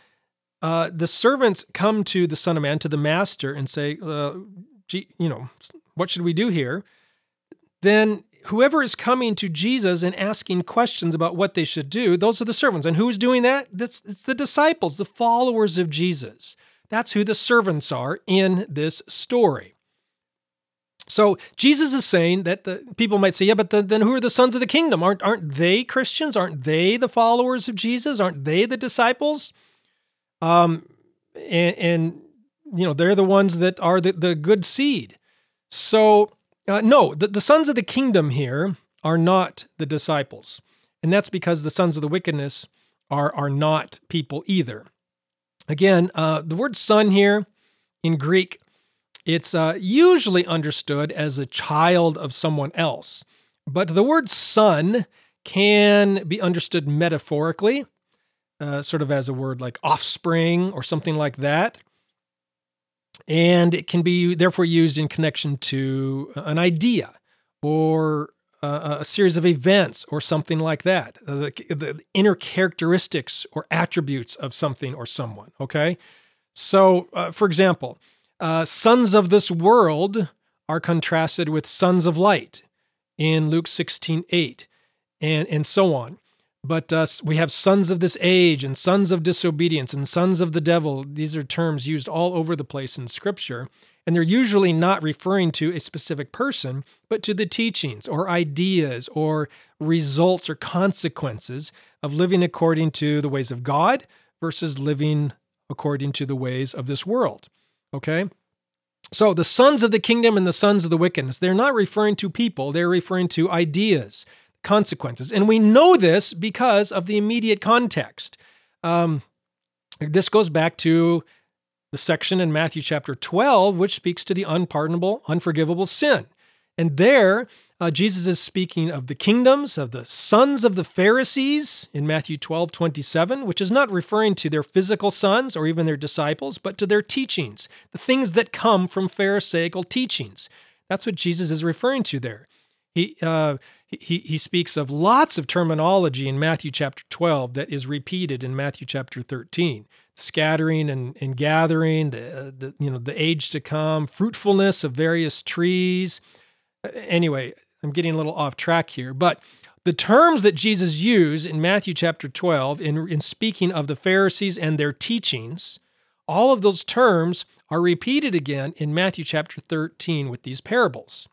uh, the servants come to the Son of Man, to the Master, and say, uh, you know, what should we do here? Then whoever is coming to Jesus and asking questions about what they should do, those are the servants. And who's doing that? That's it's the disciples, the followers of Jesus. That's who the servants are in this story. So Jesus is saying that the people might say, yeah, but the, then who are the sons of the kingdom? Aren't aren't they Christians? Aren't they the followers of Jesus? Aren't they the disciples? Um, and, and you know, they're the ones that are the, the good seed. So, uh, no, the, the sons of the kingdom here are not the disciples. And that's because the sons of the wickedness are, are not people either. Again, uh, the word son here in Greek, it's uh, usually understood as a child of someone else. But the word son can be understood metaphorically uh, sort of as a word like offspring or something like that. And it can be therefore used in connection to an idea or uh, a series of events or something like that, the, the, inner characteristics or attributes of something or someone. Okay. So, uh, for example, uh, sons of this world are contrasted with sons of light in Luke 16 8, and, and so on. But uh, we have sons of this age and sons of disobedience and sons of the devil. These are terms used all over the place in Scripture. And they're usually not referring to a specific person, but to the teachings or ideas or results or consequences of living according to the ways of God versus living according to the ways of this world. Okay? So the sons of the kingdom and the sons of the wickedness, they're not referring to people, they're referring to ideas, consequences. And we know this because of the immediate context. Um, this goes back to the section in Matthew chapter 12, which speaks to the unpardonable, unforgivable sin. And there, uh, Jesus is speaking of the kingdoms of the sons of the Pharisees in Matthew 12, 27, which is not referring to their physical sons or even their disciples, but to their teachings, the things that come from Pharisaical teachings. That's what Jesus is referring to there. He, uh, he, he speaks of lots of terminology in Matthew chapter 12 that is repeated in Matthew chapter 13 scattering and, and gathering, the, the, you know, the age to come, fruitfulness of various trees. Anyway, I'm getting a little off track here, but the terms that Jesus used in Matthew chapter 12 in, in speaking of the Pharisees and their teachings, all of those terms are repeated again in Matthew chapter 13 with these parables.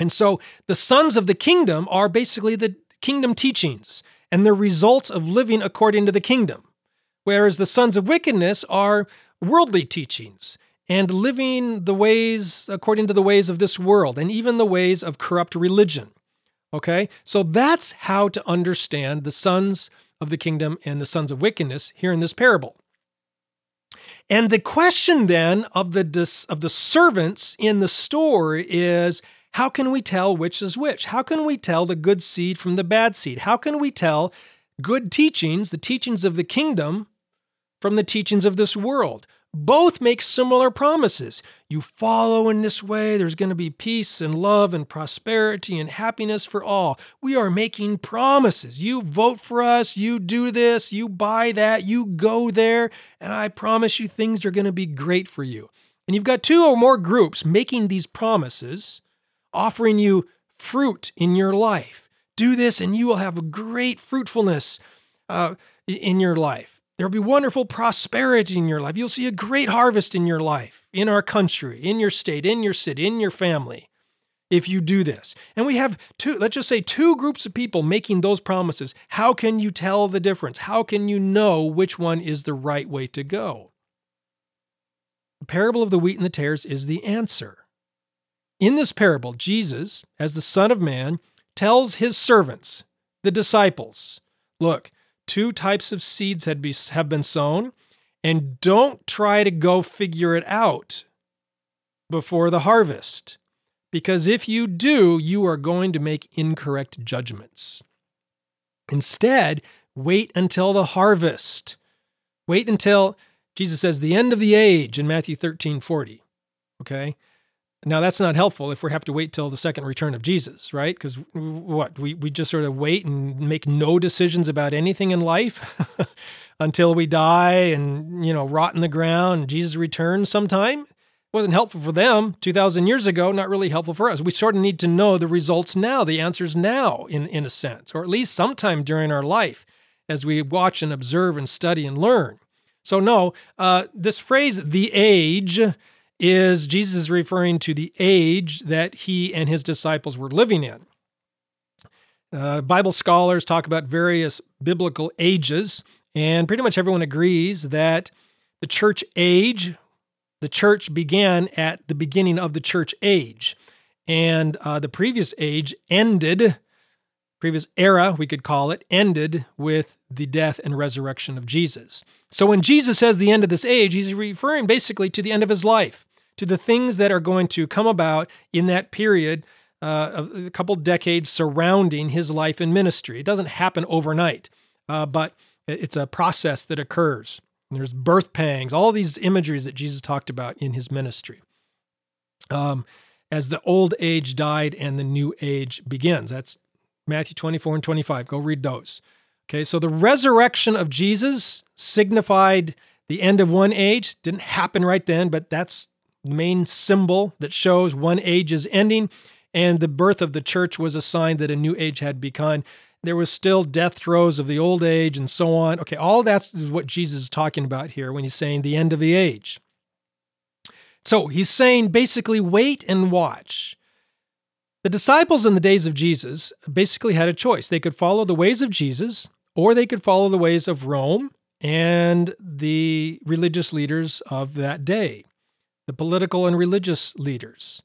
And so the sons of the kingdom are basically the kingdom teachings and the results of living according to the kingdom, whereas the sons of wickedness are worldly teachings and living the ways according to the ways of this world and even the ways of corrupt religion. Okay? So that's how to understand the sons of the kingdom and the sons of wickedness here in this parable. And the question then of the of the servants in the story is how can we tell which is which? How can we tell the good seed from the bad seed? How can we tell good teachings, the teachings of the kingdom, from the teachings of this world? Both make similar promises. You follow in this way, there's going to be peace and love and prosperity and happiness for all. We are making promises. You vote for us, you do this, you buy that, you go there, and I promise you things are going to be great for you. And you've got two or more groups making these promises offering you fruit in your life. Do this and you will have great fruitfulness uh, in your life. There will be wonderful prosperity in your life. You'll see a great harvest in your life, in our country, in your state, in your city, in your family, if you do this. And we have two, let's just say two groups of people making those promises. How can you tell the difference? How can you know which one is the right way to go? The parable of the wheat and the tares is the answer. In this parable, Jesus, as the Son of Man, tells his servants, the disciples, look, two types of seeds have been sown, and don't try to go figure it out before the harvest. Because if you do, you are going to make incorrect judgments. Instead, wait until the harvest. Wait until Jesus says the end of the age in Matthew 13 40. Okay? Now that's not helpful if we have to wait till the second return of Jesus, right? Because what we we just sort of wait and make no decisions about anything in life <laughs> until we die and you know rot in the ground. And Jesus returns sometime. wasn't helpful for them 2,000 years ago. Not really helpful for us. We sort of need to know the results now, the answers now, in in a sense, or at least sometime during our life, as we watch and observe and study and learn. So no, uh, this phrase "the age." Is Jesus is referring to the age that he and his disciples were living in. Uh, Bible scholars talk about various biblical ages, and pretty much everyone agrees that the church age, the church began at the beginning of the church age, and uh, the previous age ended, previous era, we could call it, ended with the death and resurrection of Jesus. So when Jesus says the end of this age, he's referring basically to the end of his life to the things that are going to come about in that period uh, of a couple decades surrounding his life and ministry. It doesn't happen overnight, uh, but it's a process that occurs. And there's birth pangs, all these imageries that Jesus talked about in his ministry. Um, as the old age died and the new age begins. That's Matthew 24 and 25. Go read those. Okay, so the resurrection of Jesus signified the end of one age. Didn't happen right then, but that's main symbol that shows one age is ending, and the birth of the church was a sign that a new age had begun. there was still death throes of the old age and so on. Okay, all that's what Jesus is talking about here when he's saying the end of the age. So he's saying basically wait and watch. The disciples in the days of Jesus basically had a choice. They could follow the ways of Jesus or they could follow the ways of Rome and the religious leaders of that day, the political and religious leaders.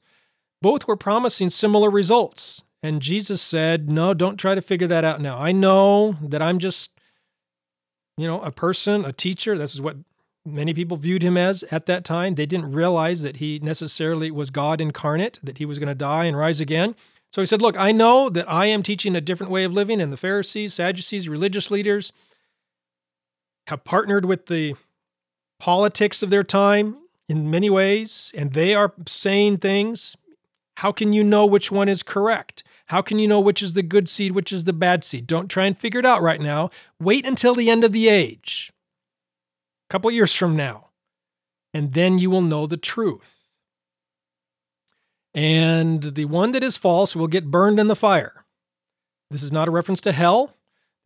Both were promising similar results. And Jesus said, No, don't try to figure that out now. I know that I'm just, you know, a person, a teacher. This is what many people viewed him as at that time. They didn't realize that he necessarily was God incarnate, that he was going to die and rise again. So he said, Look, I know that I am teaching a different way of living, and the Pharisees, Sadducees, religious leaders have partnered with the politics of their time in many ways, and they are saying things. How can you know which one is correct? How can you know which is the good seed, which is the bad seed? Don't try and figure it out right now. Wait until the end of the age a couple years from now, and then you will know the truth. And the one that is false will get burned in the fire. This is not a reference to hell.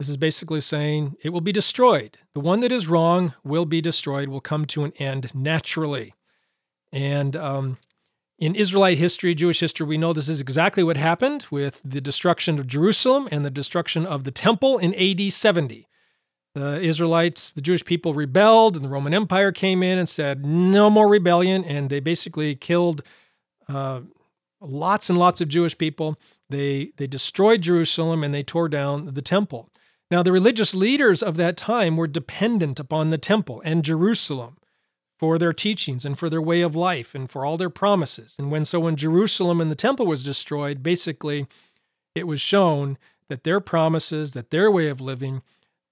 This is basically saying it will be destroyed. The one that is wrong will be destroyed, will come to an end naturally. And um, in Israelite history, Jewish history, we know this is exactly what happened with the destruction of Jerusalem and the destruction of the temple in AD 70 the Israelites, the Jewish people rebelled, and the Roman Empire came in and said, no more rebellion. And they basically killed uh, lots and lots of Jewish people. They, they destroyed Jerusalem and they tore down the temple. Now, the religious leaders of that time were dependent upon the temple and Jerusalem for their teachings and for their way of life and for all their promises. And when so when Jerusalem and the temple was destroyed, basically it was shown that their promises, that their way of living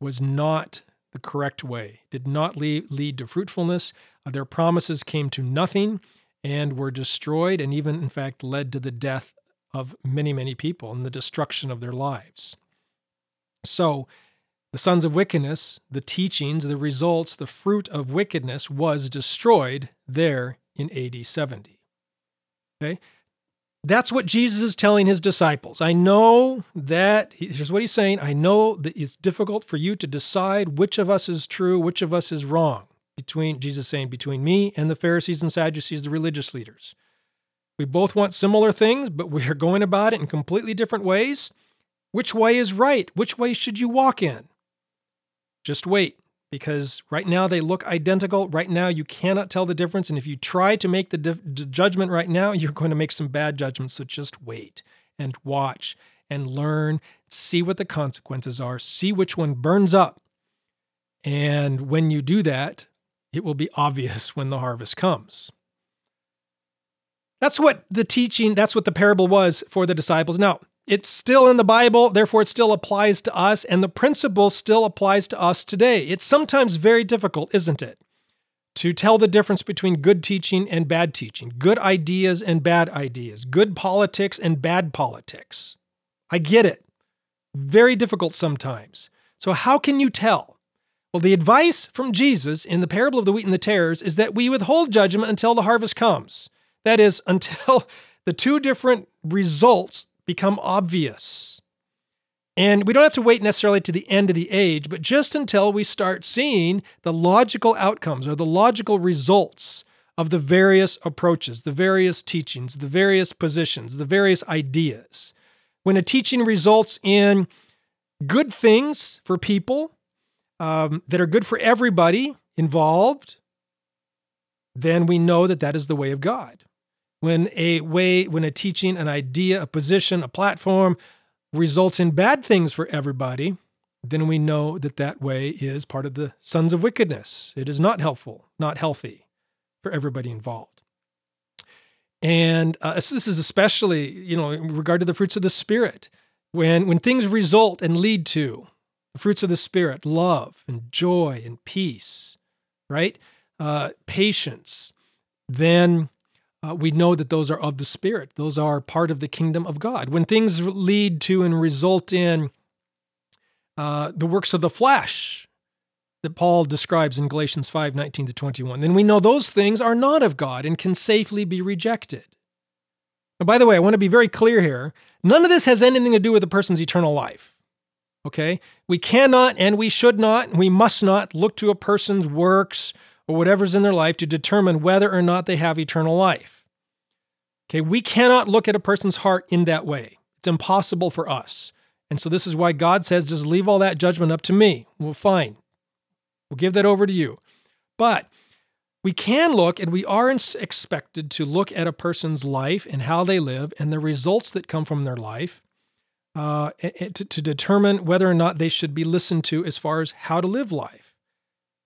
was not the correct way, did not lead, lead to fruitfulness. Uh, their promises came to nothing and were destroyed, and even, in fact, led to the death of many, many people and the destruction of their lives. So, the sons of wickedness, the teachings, the results, the fruit of wickedness was destroyed there in AD 70. Okay? That's what Jesus is telling his disciples. I know that, here's what he's saying I know that it's difficult for you to decide which of us is true, which of us is wrong. Between, Jesus saying, between me and the Pharisees and Sadducees, the religious leaders. We both want similar things, but we are going about it in completely different ways. Which way is right? Which way should you walk in? Just wait because right now they look identical. Right now, you cannot tell the difference. And if you try to make the di- judgment right now, you're going to make some bad judgments. So just wait and watch and learn, see what the consequences are, see which one burns up. And when you do that, it will be obvious <laughs> when the harvest comes. That's what the teaching, that's what the parable was for the disciples. Now, it's still in the Bible, therefore it still applies to us, and the principle still applies to us today. It's sometimes very difficult, isn't it? To tell the difference between good teaching and bad teaching, good ideas and bad ideas, good politics and bad politics. I get it. Very difficult sometimes. So, how can you tell? Well, the advice from Jesus in the parable of the wheat and the tares is that we withhold judgment until the harvest comes. That is, <laughs> until the two different results become obvious. And we don't have to wait necessarily to the end of the age, but just until we start seeing the logical outcomes or the logical results of the various approaches, the various teachings, the various positions, the various ideas. When a teaching results in good things for people um, that are good for everybody involved, then we know that that is the way of God when a way, when a teaching, an idea, a position, a platform results in bad things for everybody, then we know that that way is part of the sons of wickedness. It is not helpful, not healthy for everybody involved. And uh, this is especially, you know, in regard to the fruits of the Spirit. When, when things result and lead to the fruits of the Spirit, love and joy and peace, right? Uh, patience, then uh, we know that those are of the Spirit. Those are part of the kingdom of God. When things lead to and result in uh, the works of the flesh that Paul describes in Galatians 5 19 to 21, then we know those things are not of God and can safely be rejected. And by the way, I want to be very clear here none of this has anything to do with a person's eternal life. Okay? We cannot and we should not, and we must not look to a person's works or whatever's in their life to determine whether or not they have eternal life. Okay, we cannot look at a person's heart in that way. It's impossible for us. And so this is why God says, just leave all that judgment up to me. Well, fine. We'll give that over to you. But we can look and we are expected to look at a person's life and how they live and the results that come from their life uh, to, to determine whether or not they should be listened to as far as how to live life.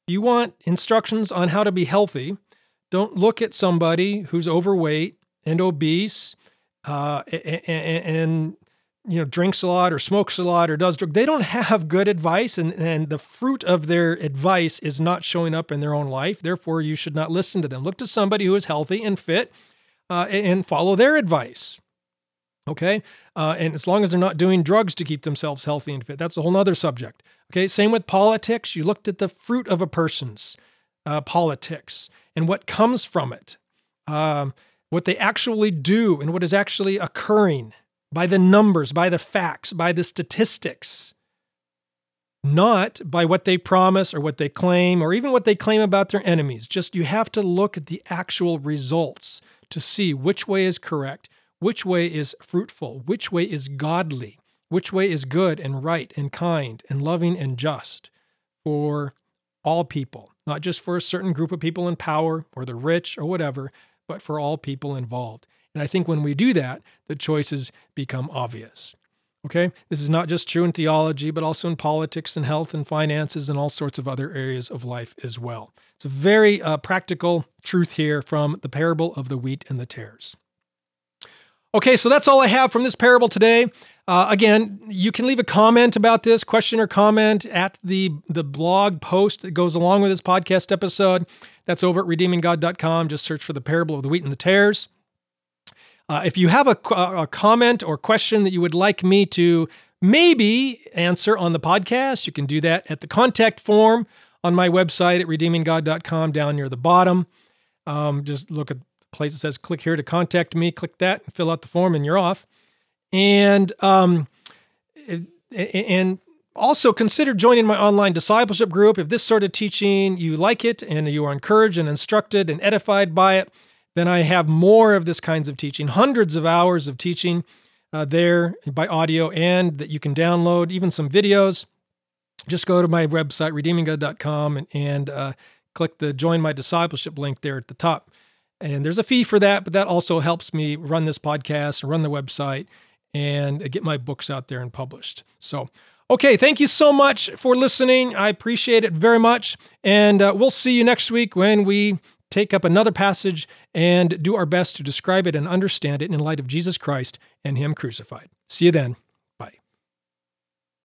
You want instructions on how to be healthy, don't look at somebody who's overweight and obese uh, and, and you know drinks a lot or smokes a lot or does drug they don't <laughs> have good advice and, and the fruit of their advice is not showing up in their own life. Therefore you should not listen to them. Look to somebody who is healthy and fit uh, and follow their advice okay? Uh, and as long as they're not doing drugs to keep themselves healthy and fit that's a whole other subject okay same with politics you looked at the fruit of a person's uh, politics and what comes from it um, what they actually do and what is actually occurring by the numbers, by the facts, by the statistics, not by what they promise or what they claim or even what they claim about their enemies. Just you have to look at the actual results to see which way is correct, which way is fruitful, which way is godly, which way is good and right and kind and loving and just for all people, not just for a certain group of people in power or the rich or whatever, but for all people involved. And I think when we do that, the choices become obvious. Okay? This is not just true in theology, but also in politics and health and finances and all sorts of other areas of life as well. It's a very uh, practical truth here from the parable of the wheat and the tares. Okay, so that's all I have from this parable today. Uh, again, you can leave a comment about this, question or comment at the, the blog post that goes along with this podcast episode. That's over at redeeminggod.com. Just search for the parable of the wheat and the tares. Uh, if you have a, a comment or question that you would like me to maybe answer on the podcast, you can do that at the contact form on my website at redeeminggod.com down near the bottom. Um, just look at the place that says click here to contact me, click that and fill out the form and you're off. And um, and also consider joining my online discipleship group if this sort of teaching you like it and you are encouraged and instructed and edified by it then I have more of this kinds of teaching, hundreds of hours of teaching uh, there by audio and that you can download, even some videos. Just go to my website, redeeminggod.com, and, and uh, click the Join My Discipleship link there at the top. And there's a fee for that, but that also helps me run this podcast and run the website and get my books out there and published. So, okay, thank you so much for listening. I appreciate it very much. And uh, we'll see you next week when we take up another passage and do our best to describe it and understand it in light of Jesus Christ and Him crucified. See you then.